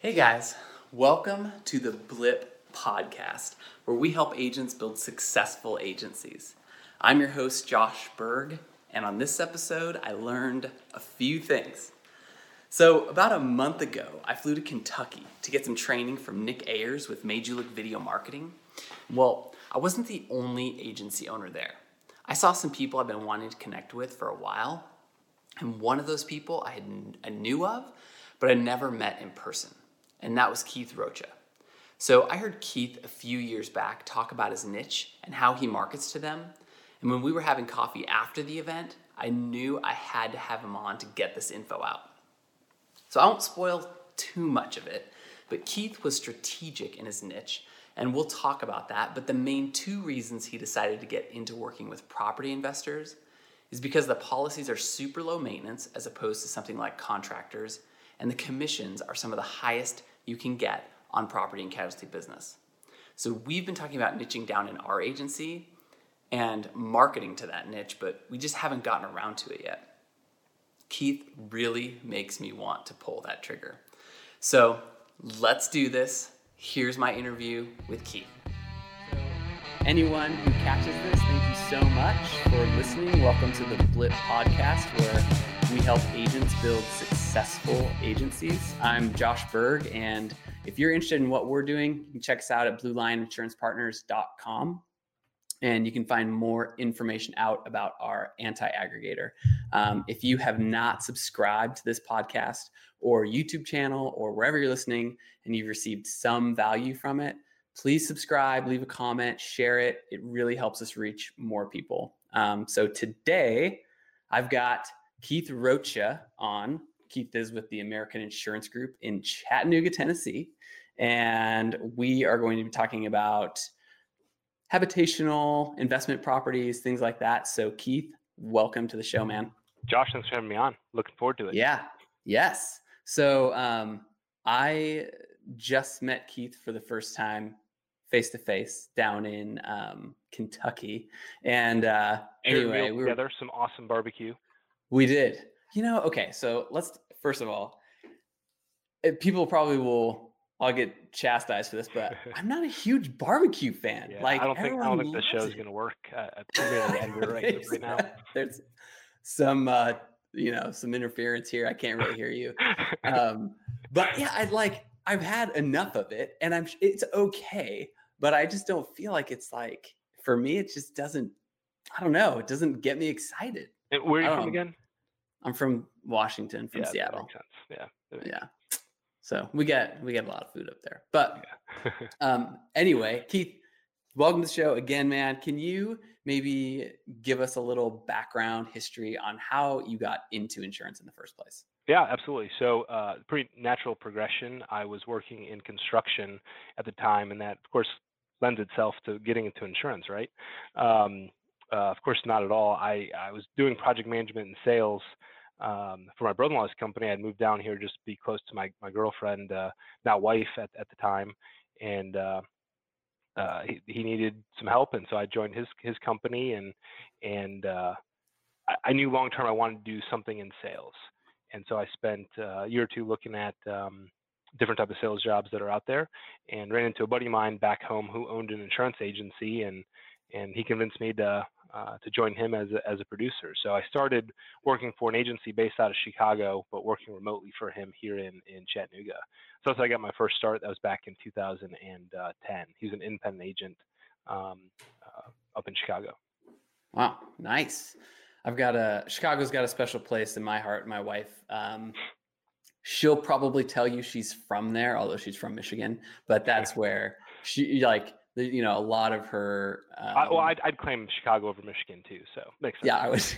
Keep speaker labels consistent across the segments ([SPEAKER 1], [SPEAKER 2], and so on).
[SPEAKER 1] Hey guys, welcome to the Blip Podcast, where we help agents build successful agencies. I'm your host, Josh Berg, and on this episode, I learned a few things. So, about a month ago, I flew to Kentucky to get some training from Nick Ayers with Made You Look Video Marketing. Well, I wasn't the only agency owner there. I saw some people I've been wanting to connect with for a while, and one of those people I, had, I knew of, but I never met in person, and that was Keith Rocha. So I heard Keith a few years back talk about his niche and how he markets to them. And when we were having coffee after the event, I knew I had to have him on to get this info out. So I won't spoil too much of it, but Keith was strategic in his niche, and we'll talk about that. But the main two reasons he decided to get into working with property investors is because the policies are super low maintenance as opposed to something like contractors, and the commissions are some of the highest you can get on property and casualty business. So we've been talking about niching down in our agency and marketing to that niche, but we just haven't gotten around to it yet. Keith really makes me want to pull that trigger. So let's do this. Here's my interview with Keith. Anyone who catches this, thank you so much for listening. Welcome to the Blip Podcast, where we help agents build successful agencies. I'm Josh Berg, and if you're interested in what we're doing, you can check us out at bluelioninsurancepartners.com and you can find more information out about our anti aggregator. Um, if you have not subscribed to this podcast or YouTube channel or wherever you're listening and you've received some value from it, please subscribe, leave a comment, share it. It really helps us reach more people. Um, so today, I've got Keith Rocha on. Keith is with the American Insurance Group in Chattanooga, Tennessee. And we are going to be talking about habitational investment properties, things like that. So, Keith, welcome to the show, man.
[SPEAKER 2] Josh, thanks for having me on. Looking forward to it.
[SPEAKER 1] Yeah. Yes. So, um, I just met Keith for the first time face to face down in um, Kentucky. And uh, anyway,
[SPEAKER 2] we were together some awesome barbecue.
[SPEAKER 1] We did. You know, okay. So let's first of all, people probably will I'll get chastised for this, but I'm not a huge barbecue fan. Yeah, like
[SPEAKER 2] I don't think I don't think the show's gonna work. Uh, right, right now.
[SPEAKER 1] There's some uh, you know some interference here. I can't really hear you. Um, but yeah, I'd like I've had enough of it, and I'm it's okay, but I just don't feel like it's like for me. It just doesn't. I don't know. It doesn't get me excited.
[SPEAKER 2] And where are you from know. again?
[SPEAKER 1] I'm from Washington, from
[SPEAKER 2] yeah,
[SPEAKER 1] Seattle.
[SPEAKER 2] Yeah.
[SPEAKER 1] Yeah. So we get we get a lot of food up there. But yeah. um, anyway, Keith, welcome to the show again, man. Can you maybe give us a little background history on how you got into insurance in the first place?
[SPEAKER 2] Yeah, absolutely. So, uh, pretty natural progression. I was working in construction at the time, and that, of course, lends itself to getting into insurance, right? Um, uh, of course, not at all. I, I was doing project management and sales um, for my brother-in-law's company. I'd moved down here just to be close to my my girlfriend, uh, now wife at at the time, and uh, uh, he, he needed some help, and so I joined his his company, and and uh, I, I knew long term I wanted to do something in sales, and so I spent uh, a year or two looking at. Um, different type of sales jobs that are out there and ran into a buddy of mine back home who owned an insurance agency and and he convinced me to uh, to join him as a, as a producer. So I started working for an agency based out of Chicago, but working remotely for him here in in Chattanooga. So that's how I got my first start. That was back in 2010. He was an independent agent um, uh, up in Chicago.
[SPEAKER 1] Wow, nice. I've got a Chicago's got a special place in my heart. My wife, um, she'll probably tell you she's from there, although she's from Michigan. But that's where she like you know, a lot of her.
[SPEAKER 2] Um, I, well, um I'd, I'd, claim Chicago over Michigan too, so makes sense.
[SPEAKER 1] Yeah, I was.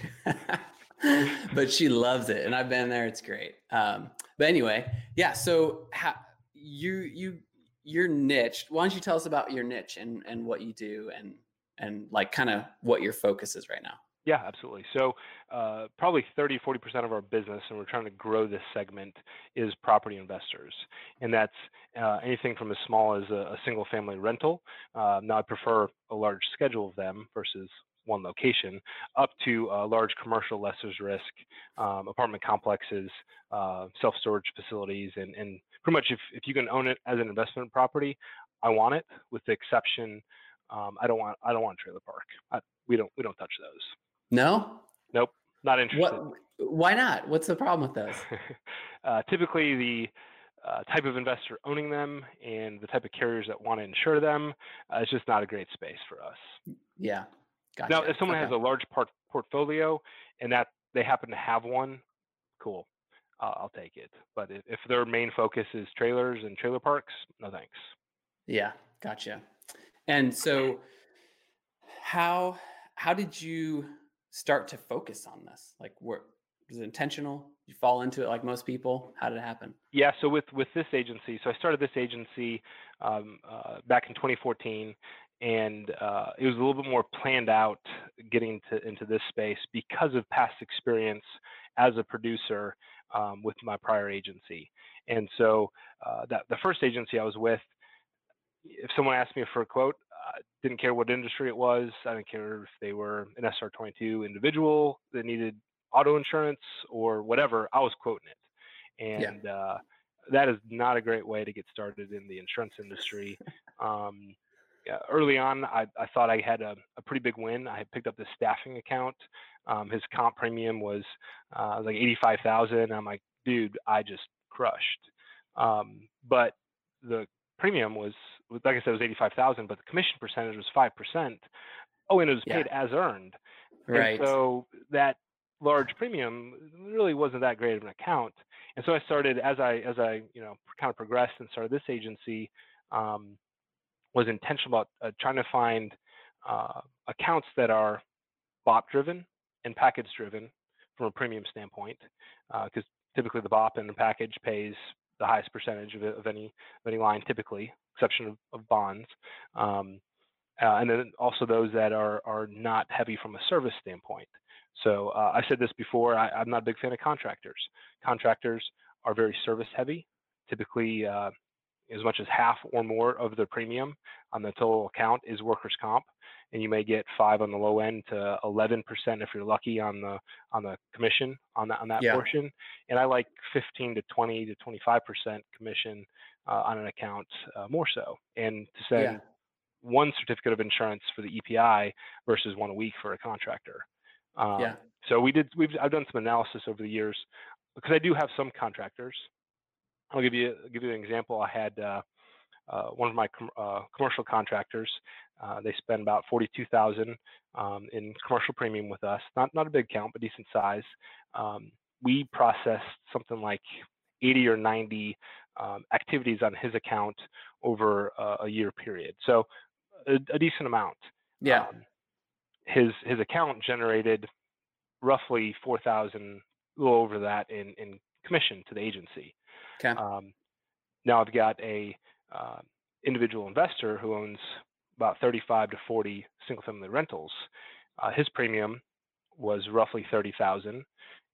[SPEAKER 1] but she loves it, and I've been there. It's great. Um, but anyway, yeah. So how, you you your niche. Why don't you tell us about your niche and and what you do and and like kind of what your focus is right now?
[SPEAKER 2] Yeah, absolutely. So uh, probably 30, 40% of our business, and we're trying to grow this segment, is property investors. And that's uh, anything from as small as a, a single family rental. Uh, now, I prefer a large schedule of them versus one location, up to large commercial lessors risk, um, apartment complexes, uh, self storage facilities, and, and pretty much if, if you can own it as an investment property, I want it. With the exception, um, I don't want I don't want a trailer park. I, we don't we don't touch those.
[SPEAKER 1] No.
[SPEAKER 2] Nope. Not interested.
[SPEAKER 1] What? Why not? What's the problem with those?
[SPEAKER 2] uh, typically, the uh, type of investor owning them and the type of carriers that want to insure them, uh, it's just not a great space for us.
[SPEAKER 1] Yeah. Gotcha.
[SPEAKER 2] Now, if someone
[SPEAKER 1] okay.
[SPEAKER 2] has a large part portfolio and that they happen to have one, cool, uh, I'll take it. But if, if their main focus is trailers and trailer parks, no thanks.
[SPEAKER 1] Yeah, gotcha. And so, how how did you start to focus on this? Like, where was it intentional? you fall into it like most people? How did it happen?
[SPEAKER 2] Yeah, so with with this agency, so I started this agency um, uh, back in 2014, and uh, it was a little bit more planned out getting to, into this space because of past experience as a producer um, with my prior agency. And so uh, that the first agency I was with, if someone asked me for a quote, I didn't care what industry it was. I didn't care if they were an SR22 individual that needed auto insurance or whatever, I was quoting it. And yeah. uh, that is not a great way to get started in the insurance industry. Um, yeah, early on, I, I, thought I had a, a, pretty big win. I had picked up this staffing account. Um, his comp premium was uh, like 85,000. I'm like, dude, I just crushed. Um, but the premium was, like I said, it was 85,000, but the commission percentage was 5%. Oh, and it was paid yeah. as earned.
[SPEAKER 1] Right.
[SPEAKER 2] And so that large premium really wasn't that great of an account. And so I started as I as I you know kind of progressed and started this agency, um, was intentional about uh, trying to find uh, accounts that are BOP driven and package driven from a premium standpoint, because uh, typically the BOP and the package pays the highest percentage of, of any of any line, typically, exception of, of bonds. Um, uh, and then also those that are are not heavy from a service standpoint. So uh, I said this before, I, am not a big fan of contractors. Contractors are very service heavy, typically uh, as much as half or more of the premium on the total account is workers' comp, and you may get five on the low end to 11% if you're lucky on the on the commission on that on that yeah. portion. And I like 15 to 20 to 25% commission uh, on an account uh, more so. And to send yeah. one certificate of insurance for the EPI versus one a week for a contractor. Um, yeah. So we did. We've I've done some analysis over the years because I do have some contractors. I'll give you give you an example. I had uh, uh, one of my com- uh, commercial contractors. Uh, they spend about forty-two thousand um, in commercial premium with us. Not not a big count, but decent size. Um, we processed something like eighty or ninety um, activities on his account over a year period. So a, a decent amount.
[SPEAKER 1] Yeah.
[SPEAKER 2] Um, his his account generated roughly four thousand, a little over that in in commission to the agency.
[SPEAKER 1] Okay. Um,
[SPEAKER 2] now I've got a uh, individual investor who owns about 35 to 40 single family rentals. Uh, his premium was roughly 30,000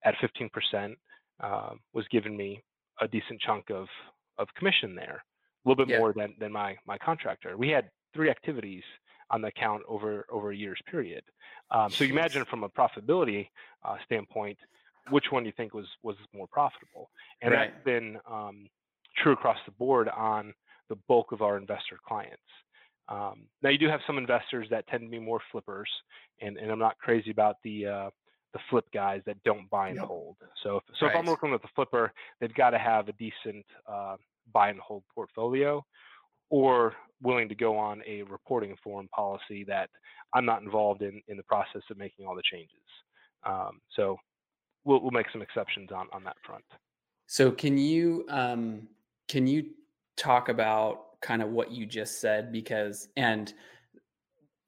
[SPEAKER 2] at 15%, uh, was giving me a decent chunk of, of commission there, a little bit yeah. more than, than my, my contractor. We had three activities on the account over over a year's period. Um, so you imagine from a profitability uh, standpoint, which one do you think was was more profitable? And right. that's been um, true across the board on the bulk of our investor clients. Um, now you do have some investors that tend to be more flippers, and, and I'm not crazy about the uh, the flip guys that don't buy and yep. hold. So if, so right. if I'm working with a flipper, they've got to have a decent uh, buy and hold portfolio or willing to go on a reporting form policy that I'm not involved in in the process of making all the changes. Um, so we'll, we'll make some exceptions on on that front.
[SPEAKER 1] So can you um, can you talk about kind of what you just said because and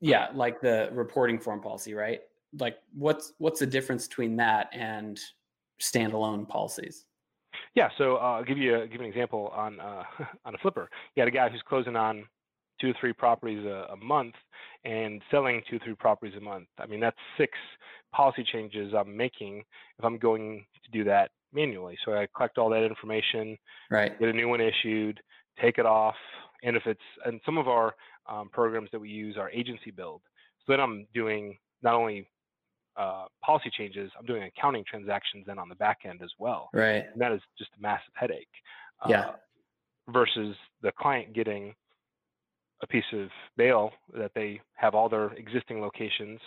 [SPEAKER 1] yeah, like the reporting form policy, right? Like what's what's the difference between that and standalone policies?
[SPEAKER 2] Yeah, so uh, I'll give you a, give an example on uh, on a flipper. You got a guy who's closing on two or three properties a, a, month and selling two or three properties a month. I mean, that's six policy changes I'm making if I'm going to do that manually. So I collect all that information,
[SPEAKER 1] right?
[SPEAKER 2] Get a new one issued, take it off, and if it's and some of our um, programs that we use are agency build. So then I'm doing not only uh, policy changes, I'm doing accounting transactions then on the back end as well.
[SPEAKER 1] Right.
[SPEAKER 2] And that is just a massive headache.
[SPEAKER 1] Yeah.
[SPEAKER 2] Uh, versus the client getting a piece of mail that they have all their existing locations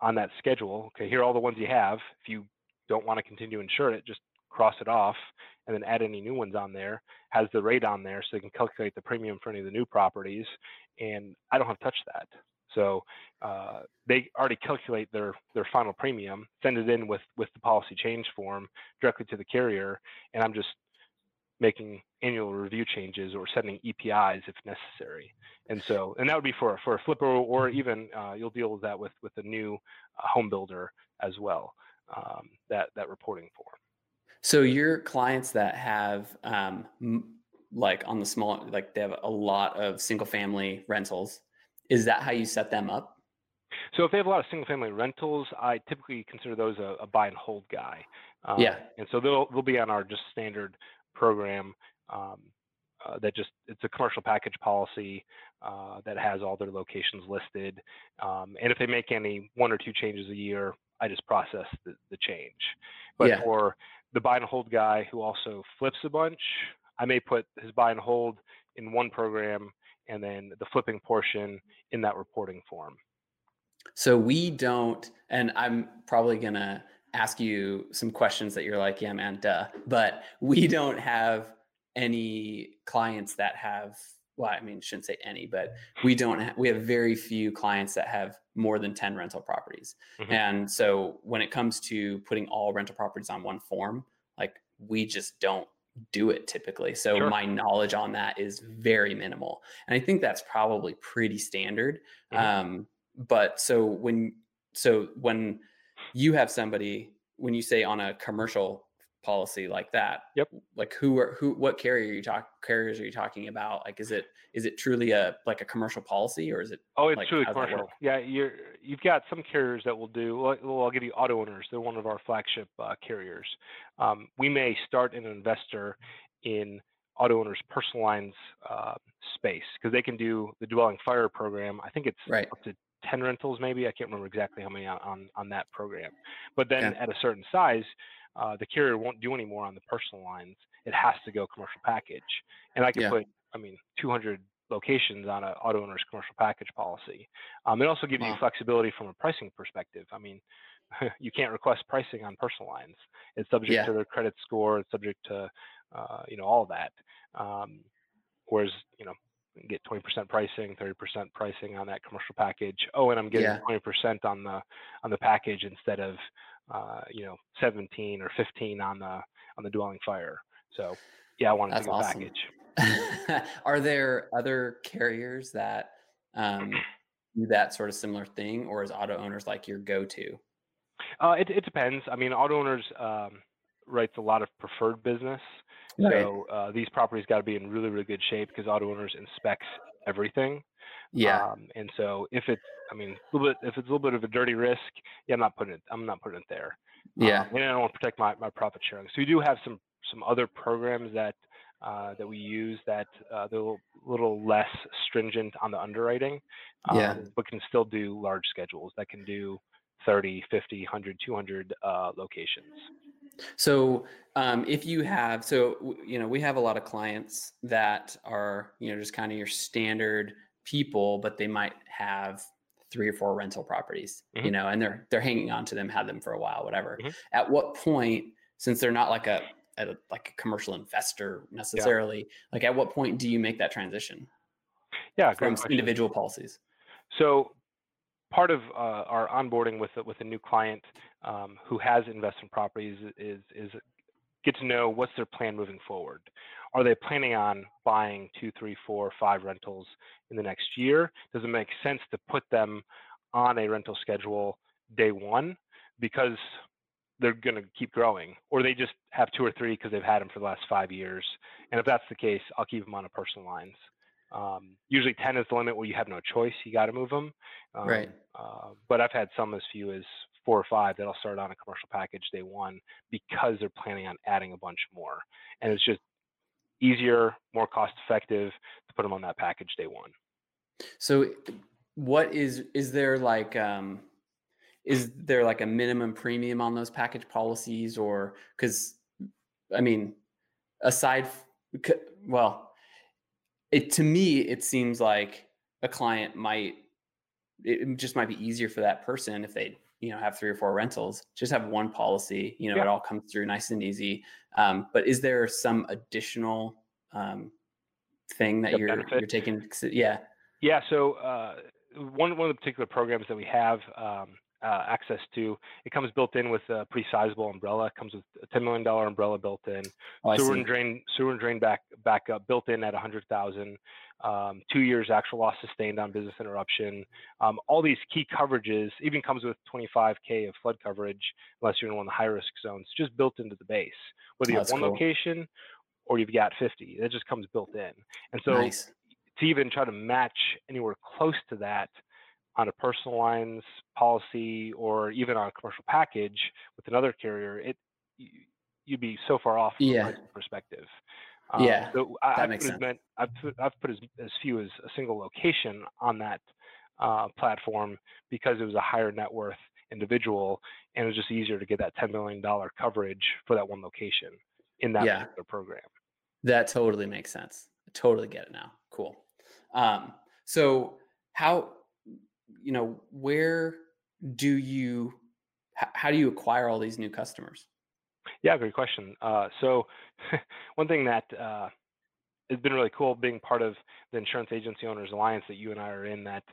[SPEAKER 2] on that schedule. Okay, here are all the ones you have. If you don't want to continue to insure it, just cross it off and then add any new ones on there. Has the rate on there so they can calculate the premium for any of the new properties. And I don't have touched that. So uh, they already calculate their their final premium, send it in with with the policy change form directly to the carrier, and I'm just making annual review changes or setting EPIs if necessary. And so, and that would be for for a flipper, or even uh, you'll deal with that with with a new uh, home builder as well. Um, that that reporting form.
[SPEAKER 1] So your clients that have um, m- like on the small, like they have a lot of single family rentals. Is that how you set them up?
[SPEAKER 2] So if they have a lot of single family rentals, I typically consider those a, a buy and hold guy.
[SPEAKER 1] Um, yeah.
[SPEAKER 2] And so they'll they'll be on our just standard program um, uh, that just it's a commercial package policy uh, that has all their locations listed. Um, and if they make any one or two changes a year, I just process the, the change. But yeah. for the buy and hold guy who also flips a bunch, I may put his buy and hold in one program and then the flipping portion in that reporting form.
[SPEAKER 1] So we don't, and I'm probably gonna ask you some questions that you're like, yeah, man, duh. But we don't have any clients that have well i mean shouldn't say any but we don't ha- we have very few clients that have more than 10 rental properties mm-hmm. and so when it comes to putting all rental properties on one form like we just don't do it typically so sure. my knowledge on that is very minimal and i think that's probably pretty standard mm-hmm. um, but so when so when you have somebody when you say on a commercial policy like that
[SPEAKER 2] yep.
[SPEAKER 1] like who are who what carrier are you talk carriers are you talking about? Like is it is it truly a like a commercial policy or is it
[SPEAKER 2] oh it's
[SPEAKER 1] like,
[SPEAKER 2] truly commercial. yeah you're you've got some carriers that will do well i'll give you auto owners. They're one of our flagship uh, carriers. Um, we may start an investor in auto owners personal lines uh, space because they can do the dwelling fire program. I think it's
[SPEAKER 1] right.
[SPEAKER 2] up to 10 rentals maybe i can't remember exactly how many on on, on that program but then at a certain size uh, the carrier won't do anymore on the personal lines. It has to go commercial package. And I can yeah. put, I mean, 200 locations on an auto owner's commercial package policy. Um, it also gives wow. you flexibility from a pricing perspective. I mean, you can't request pricing on personal lines. It's subject yeah. to their credit score. It's subject to, uh, you know, all that. Um, whereas, you know, get 20% pricing, 30% pricing on that commercial package. Oh, and I'm getting yeah. 20% on the on the package instead of uh, you know 17 or 15 on the on the dwelling fire. So yeah, I wanted That's to go awesome.
[SPEAKER 1] package. Are there other carriers that um, do that sort of similar thing, or is auto owners like your go-to?
[SPEAKER 2] Uh, it, it depends. I mean, auto owners um, writes a lot of preferred business. So uh, these properties got to be in really, really good shape because auto owners inspects everything.
[SPEAKER 1] Yeah.
[SPEAKER 2] Um, and so if it's, I mean, a little bit, if it's a little bit of a dirty risk, yeah, I'm not putting it, I'm not putting it there.
[SPEAKER 1] Yeah.
[SPEAKER 2] Um, and I don't want to protect my, my profit sharing. So we do have some, some other programs that, uh, that we use that uh, they're a little, little, less stringent on the underwriting,
[SPEAKER 1] um, yeah.
[SPEAKER 2] but can still do large schedules that can do 30, 50, 100, 200 uh, locations.
[SPEAKER 1] So, um, if you have, so you know, we have a lot of clients that are, you know, just kind of your standard people, but they might have three or four rental properties, mm-hmm. you know, and they're they're hanging on to them, had them for a while, whatever. Mm-hmm. At what point, since they're not like a, a like a commercial investor necessarily, yeah. like at what point do you make that transition?
[SPEAKER 2] Yeah,
[SPEAKER 1] from individual policies.
[SPEAKER 2] So part of uh, our onboarding with with a new client um, who has investment properties is is get to know what's their plan moving forward. Are they planning on buying two, three, four, five rentals in the next year? Does it make sense to put them on a rental schedule day one because they're going to keep growing, or they just have two or three because they've had them for the last five years? And if that's the case, I'll keep them on a personal lines. Um, usually 10 is the limit where you have no choice. You got to move them.
[SPEAKER 1] Um, right.
[SPEAKER 2] Uh, but I've had some as few as four or five that'll start on a commercial package day one because they're planning on adding a bunch more. And it's just easier, more cost effective to put them on that package day one.
[SPEAKER 1] So what is, is there like, um, is there like a minimum premium on those package policies or because i mean aside well it to me it seems like a client might it just might be easier for that person if they you know have three or four rentals just have one policy you know yeah. it all comes through nice and easy um, but is there some additional um, thing that you're benefit. you're taking yeah
[SPEAKER 2] yeah so uh, one one of the particular programs that we have um, uh, access to. It comes built in with a pretty sizable umbrella. It comes with a $10 million umbrella built in. Oh, sewer and drain, sewer and drain back backup built in at a 100,000. Um, two years actual loss sustained on business interruption. Um, all these key coverages even comes with 25k of flood coverage unless you're in one of the high risk zones. Just built into the base. Whether you oh, have one cool. location or you've got 50, that just comes built in. And so nice. to even try to match anywhere close to that on a personal lines policy or even on a commercial package with another carrier, it you'd be so far off from
[SPEAKER 1] yeah.
[SPEAKER 2] perspective.
[SPEAKER 1] Um, yeah, so I, that makes sense.
[SPEAKER 2] Meant, I've put, I've put as, as few as a single location on that uh, platform because it was a higher net worth individual, and it was just easier to get that $10 million coverage for that one location in that yeah. particular program.
[SPEAKER 1] That totally makes sense. I totally get it now. Cool. Um, so how you know, where do you, how do you acquire all these new customers?
[SPEAKER 2] Yeah, great question. Uh, so one thing that uh, has been really cool being part of the Insurance Agency Owners Alliance that you and I are in that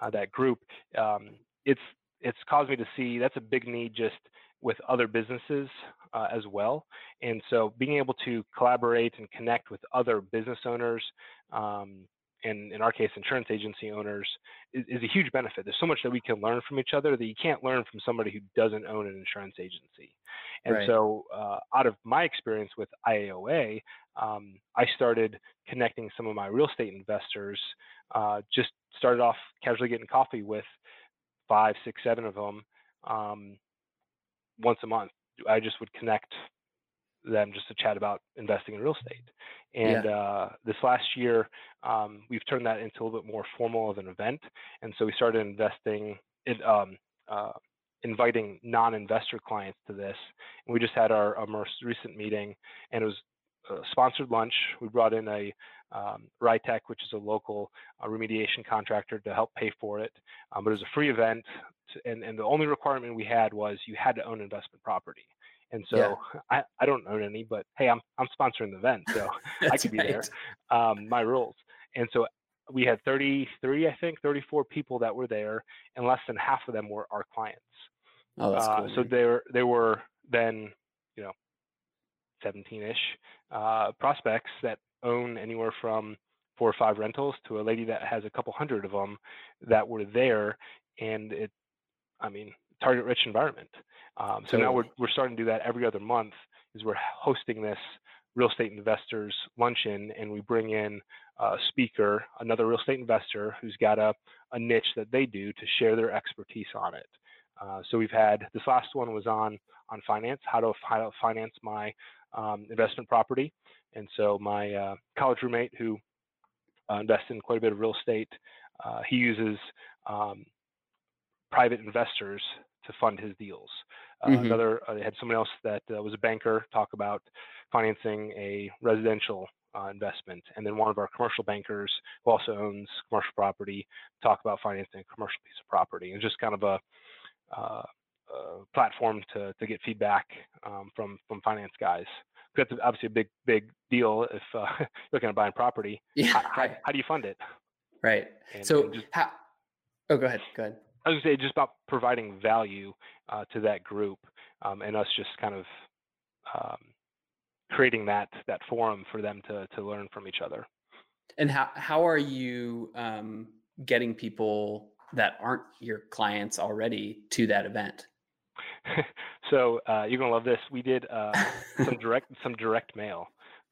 [SPEAKER 2] uh, that group. Um, it's it's caused me to see that's a big need just with other businesses uh, as well. And so being able to collaborate and connect with other business owners um, and in our case, insurance agency owners, is, is, a huge benefit. There's so much that we can learn from each other that you can't learn from somebody who doesn't own an insurance agency. And right. so, uh, out of my experience with IAOA, um, I started connecting some of my real estate investors. Uh, just started off casually getting coffee with five, six, seven of them um, once a month. I just would connect them just to chat about investing in real estate. And yeah. uh, this last year, um, we've turned that into a little bit more formal of an event. And so we started investing in, um, uh, inviting non-investor clients to this. And we just had our, our most recent meeting, and it was a sponsored lunch. We brought in a um, Rytech, which is a local uh, remediation contractor, to help pay for it. Um, but it was a free event, and, and the only requirement we had was you had to own investment property. And so yeah. I, I don't own any, but hey, I'm I'm sponsoring the event, so I could be right. there. Um, my rules. And so we had 33, I think, 34 people that were there, and less than half of them were our clients.
[SPEAKER 1] Oh, that's uh,
[SPEAKER 2] cool. So there there were then, you know, 17-ish uh, prospects that own anywhere from four or five rentals to a lady that has a couple hundred of them that were there, and it, I mean, target rich environment. Um, so now we're, we're starting to do that every other month is we're hosting this real estate investors luncheon and we bring in a speaker, another real estate investor who's got a, a niche that they do to share their expertise on it. Uh, so we've had this last one was on on finance, how to, how to finance my um, investment property. And so my uh, college roommate who uh, invests in quite a bit of real estate, uh, he uses um, private investors to fund his deals. Uh, mm-hmm. Another, uh, they had someone else that uh, was a banker talk about financing a residential uh, investment, and then one of our commercial bankers who also owns commercial property talk about financing a commercial piece of property. It's just kind of a, uh, a platform to to get feedback um, from from finance guys. That's obviously a big big deal if uh, you're looking at buying property.
[SPEAKER 1] Yeah.
[SPEAKER 2] How, how, how do you fund it?
[SPEAKER 1] Right. And, so and just, how? Oh, go ahead. Go ahead.
[SPEAKER 2] I was going to say just about providing value uh, to that group um, and us just kind of um, creating that that forum for them to to learn from each other.
[SPEAKER 1] And how how are you um, getting people that aren't your clients already to that event?
[SPEAKER 2] so uh, you're gonna love this. We did uh, some direct some direct mail.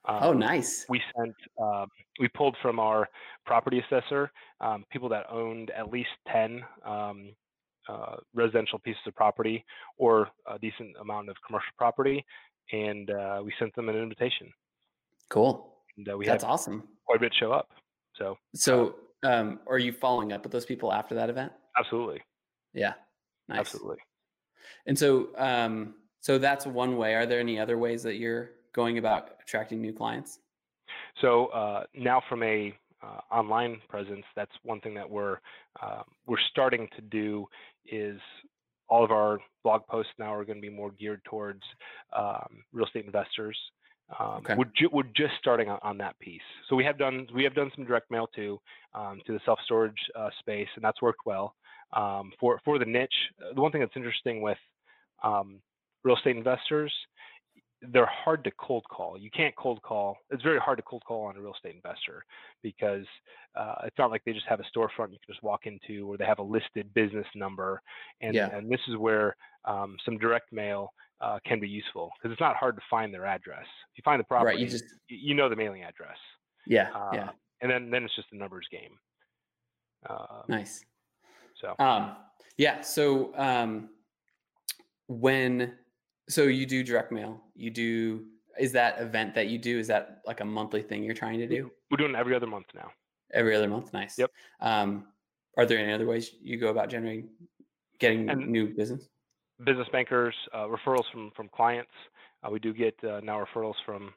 [SPEAKER 1] Oh, um, oh, nice.
[SPEAKER 2] We sent, um, we pulled from our property assessor um, people that owned at least 10 um, uh, residential pieces of property or a decent amount of commercial property, and uh, we sent them an invitation.
[SPEAKER 1] Cool. And, uh, we That's awesome.
[SPEAKER 2] Quite a bit show up. So,
[SPEAKER 1] so um, are you following up with those people after that event?
[SPEAKER 2] Absolutely.
[SPEAKER 1] Yeah.
[SPEAKER 2] Nice. Absolutely.
[SPEAKER 1] And so, um, so that's one way. Are there any other ways that you're going about attracting new clients?
[SPEAKER 2] So uh, now, from a uh, online presence, that's one thing that we're uh, we're starting to do. Is all of our blog posts now are going to be more geared towards um, real estate investors. Um, okay. we're, ju- we're just starting on, on, that piece. So we have done we have done some direct mail too um, to the self storage uh, space, and that's worked well um, for for the niche. The one thing that's interesting with um, real estate investors they're hard to cold call. You can't cold call. It's very hard to cold call on a real estate investor because uh, it's not like they just have a storefront you can just walk into or they have a listed business number. And, yeah. and this is where um, some direct mail uh, can be useful because it's not hard to find their address. If you find the property, right, you, just... you know the mailing address.
[SPEAKER 1] Yeah, uh, yeah.
[SPEAKER 2] And then, then it's just a numbers game.
[SPEAKER 1] Uh, nice.
[SPEAKER 2] So,
[SPEAKER 1] um, yeah. So um, when so you do direct mail. You do is that event that you do is that like a monthly thing you're trying to do?
[SPEAKER 2] We're doing every other month now.
[SPEAKER 1] Every other month, nice.
[SPEAKER 2] Yep.
[SPEAKER 1] Um, are there any other ways you go about generating getting and new business?
[SPEAKER 2] Business bankers, uh, referrals from from clients. Uh, we do get uh, now referrals from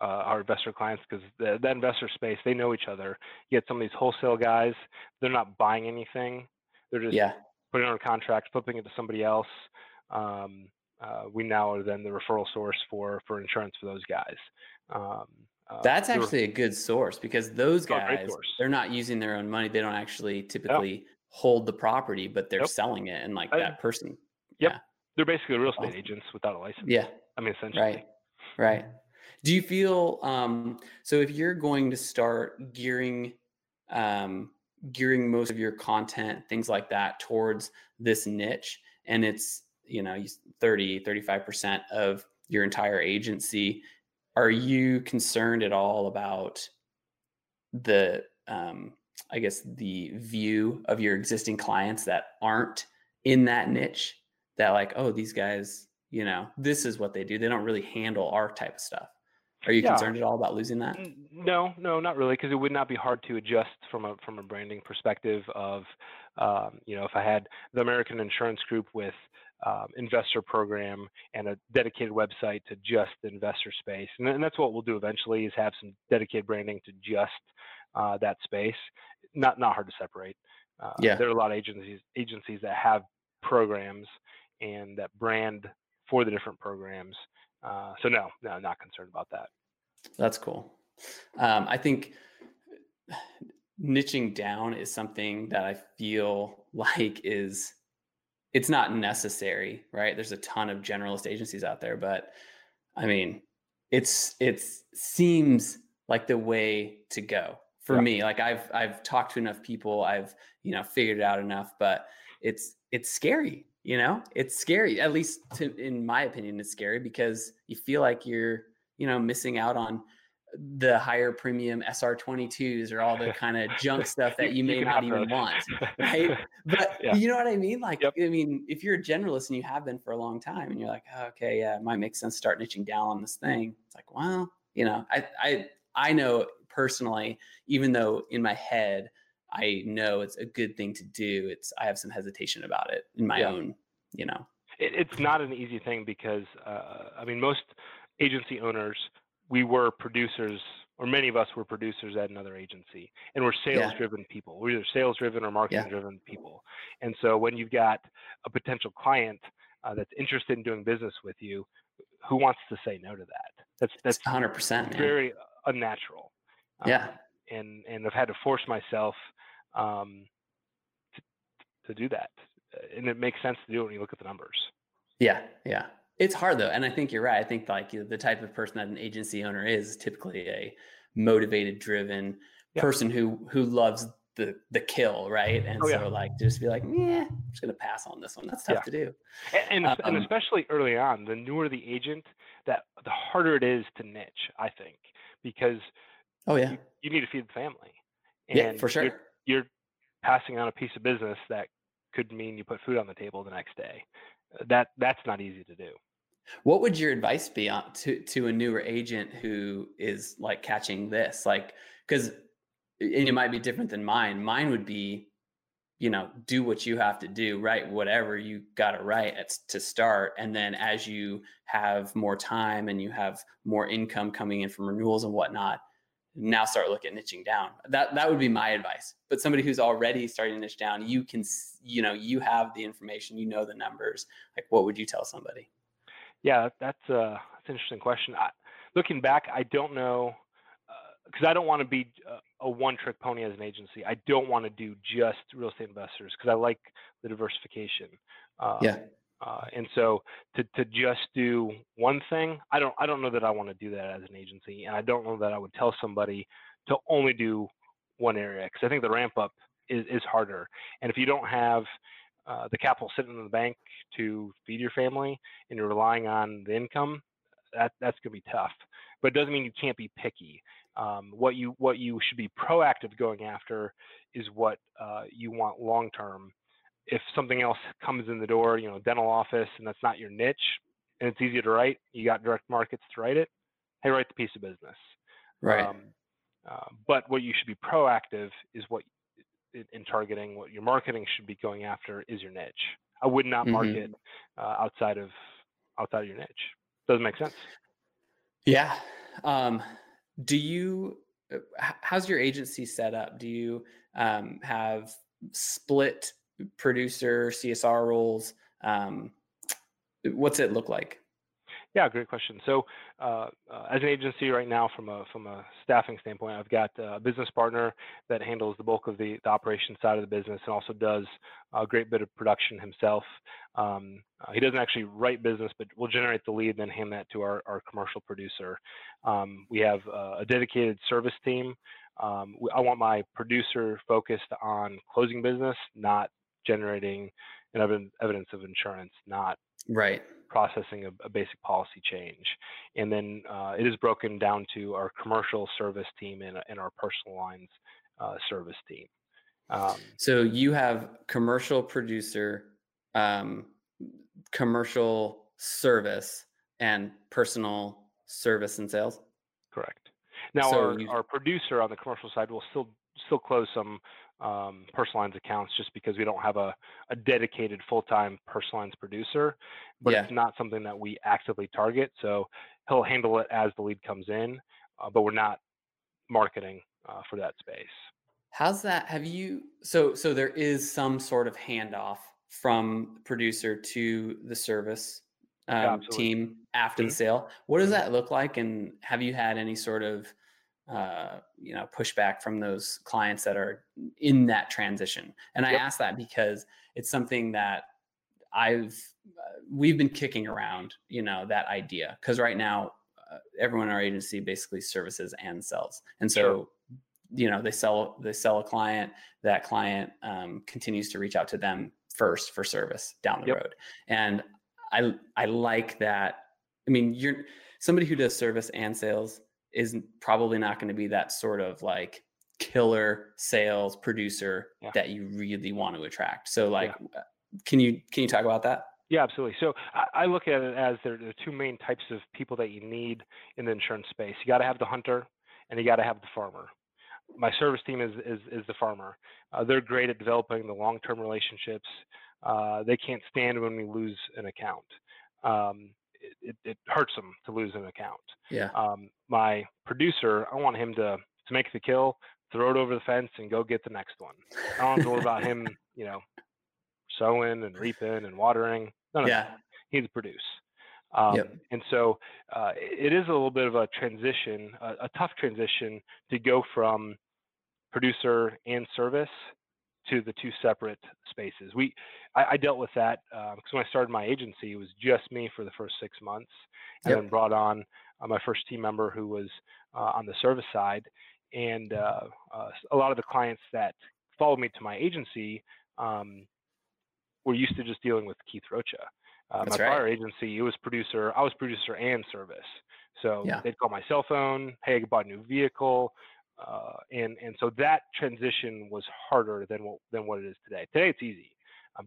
[SPEAKER 2] uh, our investor clients because the, the investor space they know each other. You get some of these wholesale guys; they're not buying anything; they're just
[SPEAKER 1] yeah.
[SPEAKER 2] putting on a contract, flipping it to somebody else. Um, uh, we now are then the referral source for for insurance for those guys. Um,
[SPEAKER 1] uh, That's actually a good source because those guys they're not using their own money. They don't actually typically hold the property, but they're yep. selling it, and like I, that person.
[SPEAKER 2] Yep, yeah. they're basically real estate awesome. agents without a license.
[SPEAKER 1] Yeah,
[SPEAKER 2] I mean essentially.
[SPEAKER 1] Right, right. Do you feel um, so? If you're going to start gearing um, gearing most of your content, things like that, towards this niche, and it's you know 30 35% of your entire agency. Are you concerned at all about the um, i guess the view of your existing clients that aren't in that niche? That like oh these guys you know this is what they do. They don't really handle our type of stuff are you yeah. concerned at all about losing that
[SPEAKER 2] no no not really because it would not be hard to adjust from a from a branding perspective of um, you know if i had the american insurance group with um, investor program and a dedicated website to just the investor space. And, and, that's what we'll do eventually is have some dedicated branding to just uh, that space. Not not hard to separate. Uh, yeah. There are a lot of agencies agencies that have programs and that brand for the different programs. Uh, so no, no, not concerned about that.
[SPEAKER 1] That's cool. Um, I think niching down is something that I feel like is it's not necessary, right? There's a ton of generalist agencies out there, but I mean, it's it seems like the way to go for yeah. me. Like I've I've talked to enough people, I've you know figured it out enough, but it's it's scary. You know, it's scary. At least to, in my opinion, it's scary because you feel like you're you know missing out on the higher premium SR22s or all the kind of junk stuff that you may not even want, right? But yeah. you know what I mean? Like, yep. I mean, if you're a generalist and you have been for a long time, and you're like, oh, okay, yeah, it might make sense to start niching down on this thing. It's like, well, you know, I I I know personally, even though in my head I know it's a good thing to do, it's I have some hesitation about it in my yeah. own, you know.
[SPEAKER 2] It, it's not an easy thing because uh, I mean, most agency owners we were producers or many of us were producers at another agency and we're sales driven yeah. people. We're either sales driven or marketing driven yeah. people. And so when you've got a potential client uh, that's interested in doing business with you who wants to say no to that? That's that's
[SPEAKER 1] 100%
[SPEAKER 2] very unnatural.
[SPEAKER 1] Yeah.
[SPEAKER 2] um, and and i've had to force myself um, to, to do that. And it makes sense to do it when you look at the numbers.
[SPEAKER 1] Yeah yeah it's hard though, and I think you're right. I think like the type of person that an agency owner is typically a motivated, driven yeah. person who who loves the the kill, right? And oh, so yeah. like just be like, yeah, I'm just gonna pass on this one. That's tough yeah. to do.
[SPEAKER 2] And, and, um, and, especially early on, the newer the agent, that the harder it is to niche, I think, because
[SPEAKER 1] oh yeah,
[SPEAKER 2] you, you need to feed the family.
[SPEAKER 1] And yeah, for sure.
[SPEAKER 2] You're, you're passing on a piece of business that could mean you put food on the table the next day. That that's not easy to do.
[SPEAKER 1] What would your advice be on to to a newer agent who is like catching this? Like, because and it might be different than mine. Mine would be you know do what you have to do write whatever you got to write to start and then as you have more time and you have more income coming in from renewals and whatnot now start looking at niching down that that would be my advice but somebody who's already starting to niche down you can you know you have the information you know the numbers like what would you tell somebody
[SPEAKER 2] yeah that's a uh, that's an interesting question I, looking back i don't know because uh, I don't want to be uh, a one-trick pony as an agency. I don't want to do just real estate investors because I like the diversification.
[SPEAKER 1] Uh, yeah.
[SPEAKER 2] Uh, and so to to just do one thing, I don't I don't know that I want to do that as an agency, and I don't know that I would tell somebody to only do one area because I think the ramp up is is harder. And if you don't have uh, the capital sitting in the bank to feed your family, and you're relying on the income, that that's going to be tough. But it doesn't mean you can't be picky. Um, what you what you should be proactive going after is what uh, you want long term. If something else comes in the door, you know, dental office, and that's not your niche, and it's easy to write, you got direct markets to write it. Hey, write the piece of business.
[SPEAKER 1] Right. Um,
[SPEAKER 2] uh, but what you should be proactive is what in, in, targeting what your marketing should be going after is your niche. I would not mm-hmm. market uh, outside of outside of your niche. Doesn't make sense.
[SPEAKER 1] Yeah. Um, do you? Uh, how's your agency set up? Do you um, have split producer CSR roles? Um, what's it look like?
[SPEAKER 2] Yeah, great question. So, uh, uh, as an agency right now, from a from a staffing standpoint, I've got a business partner that handles the bulk of the, the operation side of the business and also does a great bit of production himself. Um, uh, he doesn't actually write business, but we'll generate the lead, then hand that to our, our commercial producer. Um, we have a dedicated service team. Um, I want my producer focused on closing business, not generating an evidence of insurance, not
[SPEAKER 1] right
[SPEAKER 2] processing a, a basic policy change. And then uh, it is broken down to our commercial service team and, and our personal lines uh, service team.
[SPEAKER 1] Um, so you have commercial producer, um, commercial service, and personal service and sales.
[SPEAKER 2] Correct. Now so our, our producer on the commercial side will still still close some um, personal lines accounts just because we don't have a, a dedicated full-time personal lines producer, but yeah. it's not something that we actively target. So he'll handle it as the lead comes in, uh, but we're not marketing uh, for that space.
[SPEAKER 1] How's that? Have you so so there is some sort of handoff from producer to the service um, yeah, team after mm-hmm. the sale. What does mm-hmm. that look like? And have you had any sort of uh, you know pushback from those clients that are in that transition. And i ask that because it's something that i've uh, we've been kicking around you know that idea. Because right now uh, everyone in our agency basically services and sells. And so sure. you know they sell they sell a client that client um, continues to reach out to them first for service down the yep. road. And i i like that. I mean you're somebody who does service and sales is probably not going to be that sort of like killer sales producer yeah. that you really want to attract. So like yeah. Uh, can you can you talk about that?
[SPEAKER 2] Yeah, absolutely. So I, look at it as there are two main types of people that you need in the insurance space. You got to have the hunter, and you got to have the farmer. My service team is is, is the farmer. Uh, they're great at developing the long term relationships. Uh, they can't stand when we lose an account. Um, it, it, hurts them to lose an account.
[SPEAKER 1] Yeah.
[SPEAKER 2] Um, my producer, I want him to to make the kill, throw it over the fence, and go get the next one. I don't have to worry about him, you know, sowing and reaping and watering. None of yeah. that. He's produce. Um, yep. And so uh, it is a little bit of a transition, a, a tough transition to go from producer and service to the two separate spaces. We, I, I dealt with that because um, when I started my agency, it was just me for the first six months, and yep. then brought on uh, my first team member who was uh, on the service side, and uh, uh a lot of the clients that followed me to my agency um, were used to just dealing with Keith Rocha. Uh, my right. prior agency, it was producer. I was producer and service. So yeah. they'd call my cell phone. Hey, I bought a new vehicle. Uh, and and so that transition was harder than what than what it is today. Today it's easy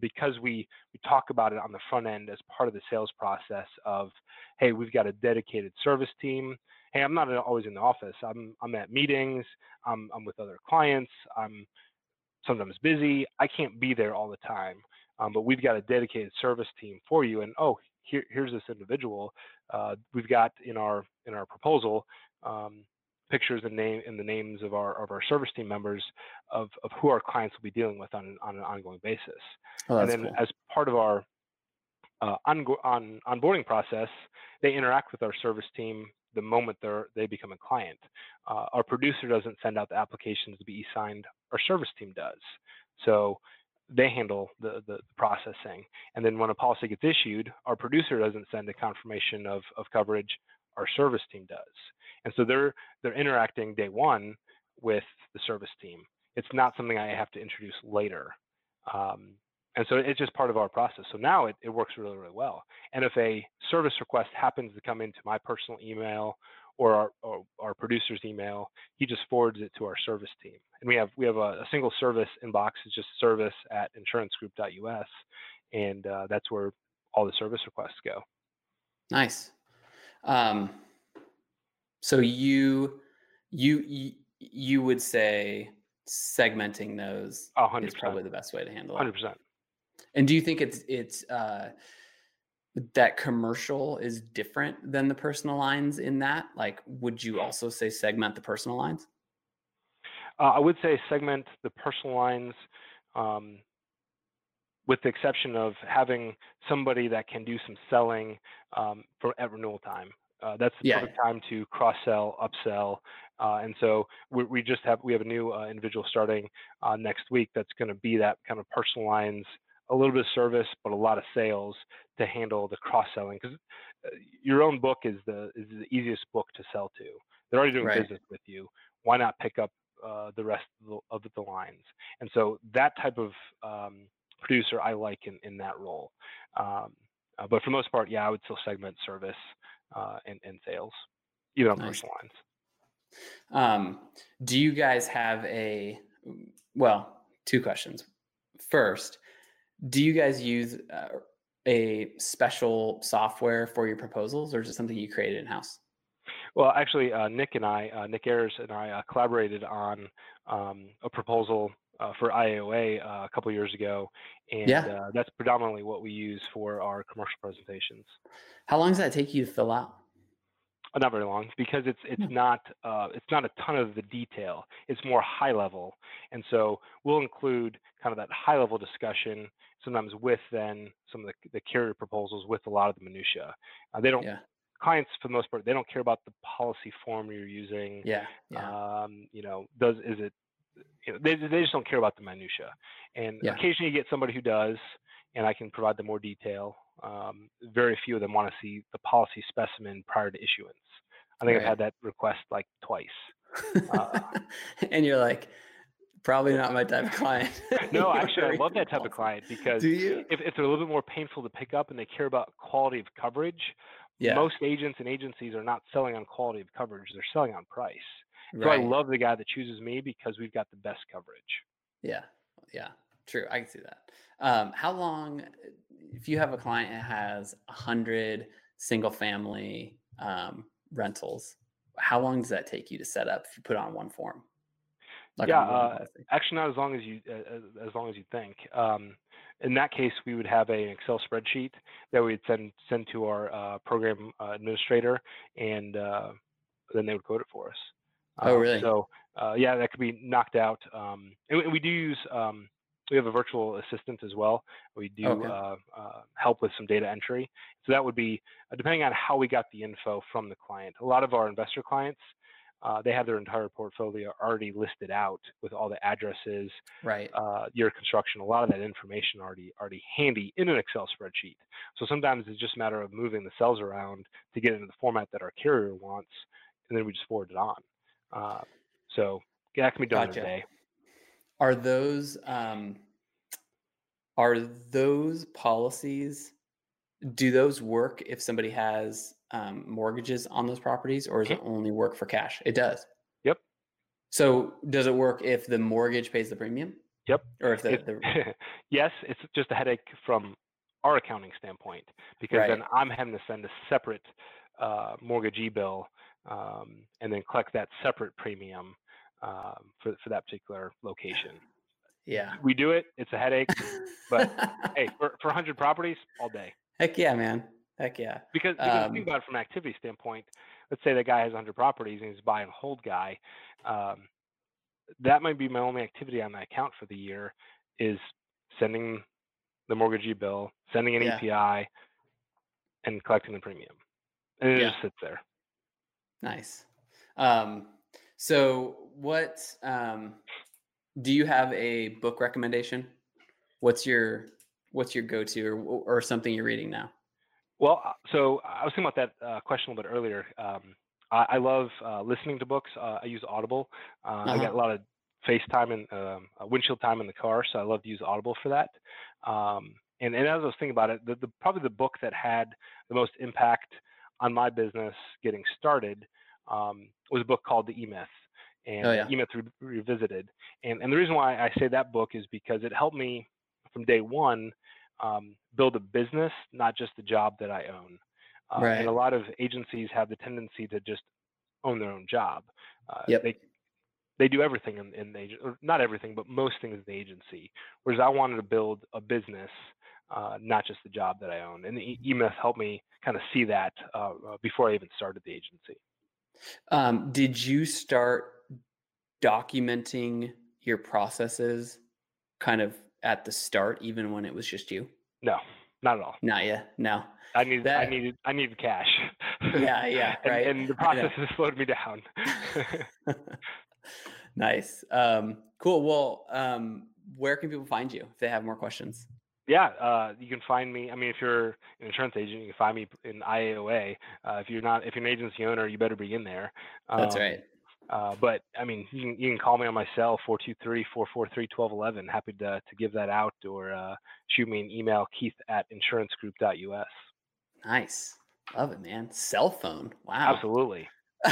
[SPEAKER 2] because we we talk about it on the front end as part of the sales process of hey we've got a dedicated service team. Hey, I'm not always in the office. I'm I'm at meetings. I'm I'm with other clients. I'm sometimes busy. I can't be there all the time, um, but we've got a dedicated service team for you. And oh, here, here's this individual. Uh, we've got in our in our proposal um, pictures and name and the names of our of our service team members of, of who our clients will be dealing with on, on an ongoing basis.
[SPEAKER 1] Oh,
[SPEAKER 2] and then
[SPEAKER 1] cool.
[SPEAKER 2] as part of our uh, on, on onboarding process, they interact with our service team the moment they they become a client. Uh, our producer doesn't send out the applications to be e-signed. Our service team does. So they handle the, the, processing. And then when a policy gets issued, our producer doesn't send a confirmation of, of coverage. Our service team does. And so they're they're interacting day one with the service team. It's not something I have to introduce later. Um, and so it's just part of our process. So now it, it works really, really well. And if a service request happens to come into my personal email or our, or our producer's email, he just forwards it to our service team. And we have we have a, a single service inbox. It's just service at insurancegroup.us, and uh, that's where all the service requests go.
[SPEAKER 1] Nice. Um, so you you you, you would say segmenting those
[SPEAKER 2] 100%.
[SPEAKER 1] is probably the best way to handle it.
[SPEAKER 2] Hundred percent.
[SPEAKER 1] And do you think it's it's uh, that commercial is different than the personal lines in that? Like, would you also say segment the personal lines?
[SPEAKER 2] Uh, I would say segment the personal lines, um, with the exception of having somebody that can do some selling um, for at renewal time. Uh, that's the
[SPEAKER 1] Yeah.
[SPEAKER 2] perfect time to cross sell, upsell, uh, and so we, we just have we have a new uh, individual starting uh, next week that's going to be that kind of personal lines, a little bit of service, but a lot of sales to handle the cross selling because your own book is the is the easiest book to sell to. They're already doing
[SPEAKER 1] Right.
[SPEAKER 2] business with you. Why not pick up uh, the rest of the, of the lines? And so that type of um, producer I like in, in that role. Um, uh, but for the most part, yeah, I would still segment service uh, and, and sales, even on
[SPEAKER 1] Nice.
[SPEAKER 2] personal lines.
[SPEAKER 1] Um, do you guys have a well? Two questions. First, do you guys use uh, a special software for your proposals, or is it something you created in house?
[SPEAKER 2] Well, actually, uh, Nick and I, uh, Nick Ayers and I, uh, collaborated on um, a proposal uh, for IOA uh, a couple years ago, and
[SPEAKER 1] Yeah.
[SPEAKER 2] uh, that's predominantly what we use for our commercial presentations.
[SPEAKER 1] How long does that take you to fill out?
[SPEAKER 2] Uh, not very long because it's it's
[SPEAKER 1] Hmm.
[SPEAKER 2] not uh, it's not a ton of the detail. It's more high level, and so we'll include kind of that high level discussion sometimes with then some of the, the carrier proposals with a lot of the minutia. Uh, they don't
[SPEAKER 1] Yeah,
[SPEAKER 2] clients for the most part they don't care about the policy form you're using.
[SPEAKER 1] yeah, yeah.
[SPEAKER 2] Um, you know, does is it? You know, they they just don't care about the minutia. And
[SPEAKER 1] Yeah.
[SPEAKER 2] occasionally you get somebody who does, and I can provide them more detail. Um, very few of them want to see the policy specimen prior to issuance. I think
[SPEAKER 1] Right.
[SPEAKER 2] I've had that request like twice. uh,
[SPEAKER 1] and you're like, probably not my type of client.
[SPEAKER 2] No, actually, I love that type of client because if, if they're a little bit more painful to pick up and they care about quality of coverage,
[SPEAKER 1] Yeah.
[SPEAKER 2] most agents and agencies are not selling on quality of coverage; they're selling on price. So
[SPEAKER 1] right.
[SPEAKER 2] I love the guy that chooses me because we've got the best coverage.
[SPEAKER 1] Yeah, yeah, true. I can see that. Um, how long, if you have a client that has a hundred single family um, rentals, how long does that take you to set up if you put on one form?
[SPEAKER 2] Yeah, uh. Actually, not as long as you uh, as, as long as you think. Um, in that case, we would have an Excel spreadsheet that we'd send send to our uh, program uh, administrator, and uh, then they would code it for us.
[SPEAKER 1] Oh,
[SPEAKER 2] Um,
[SPEAKER 1] really?
[SPEAKER 2] So uh, yeah, that could be knocked out. Um, and we, we do use um, we have a virtual assistant as well. We do
[SPEAKER 1] Okay.
[SPEAKER 2] uh, uh, help with some data entry. So that would be uh, depending on how we got the info from the client. A lot of our investor clients. Uh, they have their entire portfolio already listed out with all the addresses,
[SPEAKER 1] right.
[SPEAKER 2] uh, year construction, a lot of that information already already handy in an Excel spreadsheet. So sometimes it's just a matter of moving the cells around to get into the format that our carrier wants, and then we just forward it on. Uh, so that can be done
[SPEAKER 1] Gotcha.
[SPEAKER 2] in a day.
[SPEAKER 1] Are those um, are those policies? Do those work if somebody has um, mortgages on those properties, or does it only work for cash? It does.
[SPEAKER 2] Yep.
[SPEAKER 1] So does it work if the mortgage pays the premium?
[SPEAKER 2] Yep.
[SPEAKER 1] Or if the,
[SPEAKER 2] It-
[SPEAKER 1] the
[SPEAKER 2] yes, it's just a headache from our accounting standpoint because
[SPEAKER 1] Right.
[SPEAKER 2] then I'm having to send a separate uh, mortgagee bill um, and then collect that separate premium um, for for that particular location.
[SPEAKER 1] Yeah.
[SPEAKER 2] We do it. It's a headache. But hey, for, for 100 properties, all day.
[SPEAKER 1] Heck yeah, man. Heck yeah.
[SPEAKER 2] Because, because
[SPEAKER 1] Um,
[SPEAKER 2] think about it from an activity standpoint. Let's say the guy has 100 properties and he's a buy and hold guy. Um, that might be my only activity on my account for the year is sending the mortgagee bill, sending an
[SPEAKER 1] Yeah.
[SPEAKER 2] EPI, and collecting the premium. And it
[SPEAKER 1] Yeah.
[SPEAKER 2] just sits there.
[SPEAKER 1] Nice. Um, so what um, do you have a book recommendation? What's your what's your go-to or or something you're reading now?
[SPEAKER 2] Well, uh, so I was thinking about that uh, question a little bit earlier. Um, I, I love uh, listening to books. Uh, I use Audible. Uh, I
[SPEAKER 1] Uh-huh.
[SPEAKER 2] got a lot of FaceTime and um, uh, windshield time in the car, so I love to use Audible for that. Um, and, and as I was thinking about it, the, the, probably the book that had the most impact on my business getting started um, was a book called The E-Myth and
[SPEAKER 1] Oh, yeah.
[SPEAKER 2] E-Myth Re- Revisited. And, and the reason why I say that book is because it helped me from day one um, build a business, not just the job that I own. Uh,
[SPEAKER 1] Right.
[SPEAKER 2] And a lot of agencies have the tendency to just own their own job. Uh,
[SPEAKER 1] Yep.
[SPEAKER 2] They they do everything in, in the agent, or not everything, but most things in the agency. Whereas I wanted to build a business, uh, not just the job that I own. And the E- E-Myth helped me kind of see that uh, uh, before I even started the agency.
[SPEAKER 1] Um, did you start documenting your processes kind of at the start, even when it was just you?
[SPEAKER 2] No, not at all.
[SPEAKER 1] Not yet. No.
[SPEAKER 2] I needed
[SPEAKER 1] That, I
[SPEAKER 2] needed I needed cash.
[SPEAKER 1] Yeah, yeah,
[SPEAKER 2] and,
[SPEAKER 1] right.
[SPEAKER 2] and the processes has slowed me down.
[SPEAKER 1] nice. Um, cool. Well, um, where can people find you if they have more questions?
[SPEAKER 2] Yeah, uh, you can find me. I mean, if you're an insurance agent, you can find me in IAOA. Uh, if you're not, if you're an agency owner, you better be in there.
[SPEAKER 1] That's
[SPEAKER 2] Um,
[SPEAKER 1] right.
[SPEAKER 2] Uh, but I mean, you can, you can call me on my cell 423-443-1211. Happy to to give that out, or uh, shoot me an email, Keith at insurancegroup.us.
[SPEAKER 1] Nice. Love it, man. Cell phone. Wow.
[SPEAKER 2] Absolutely.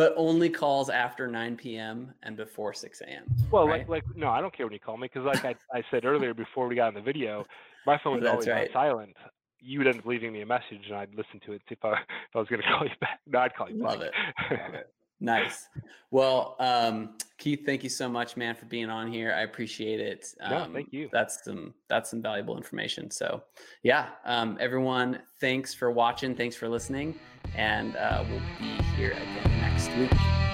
[SPEAKER 1] but only calls after 9 p.m. and before 6 a.m.
[SPEAKER 2] Well,
[SPEAKER 1] right?
[SPEAKER 2] like like no, I don't care when you call me because like I, I said earlier before we got in the video, my phone's
[SPEAKER 1] That's
[SPEAKER 2] always
[SPEAKER 1] right.
[SPEAKER 2] on silent. You would end up leaving me a message, and I'd listen to it see if I, if I was going to call you back. No, I'd call you
[SPEAKER 1] Love
[SPEAKER 2] back.
[SPEAKER 1] it. Love it. Nice. Well, um, Keith, thank you so much, man, for being on here. I appreciate it. Um,
[SPEAKER 2] thank you.
[SPEAKER 1] That's some that's some valuable information. So, yeah, um, everyone, thanks for watching. Thanks for listening, and uh, we'll be here again next week.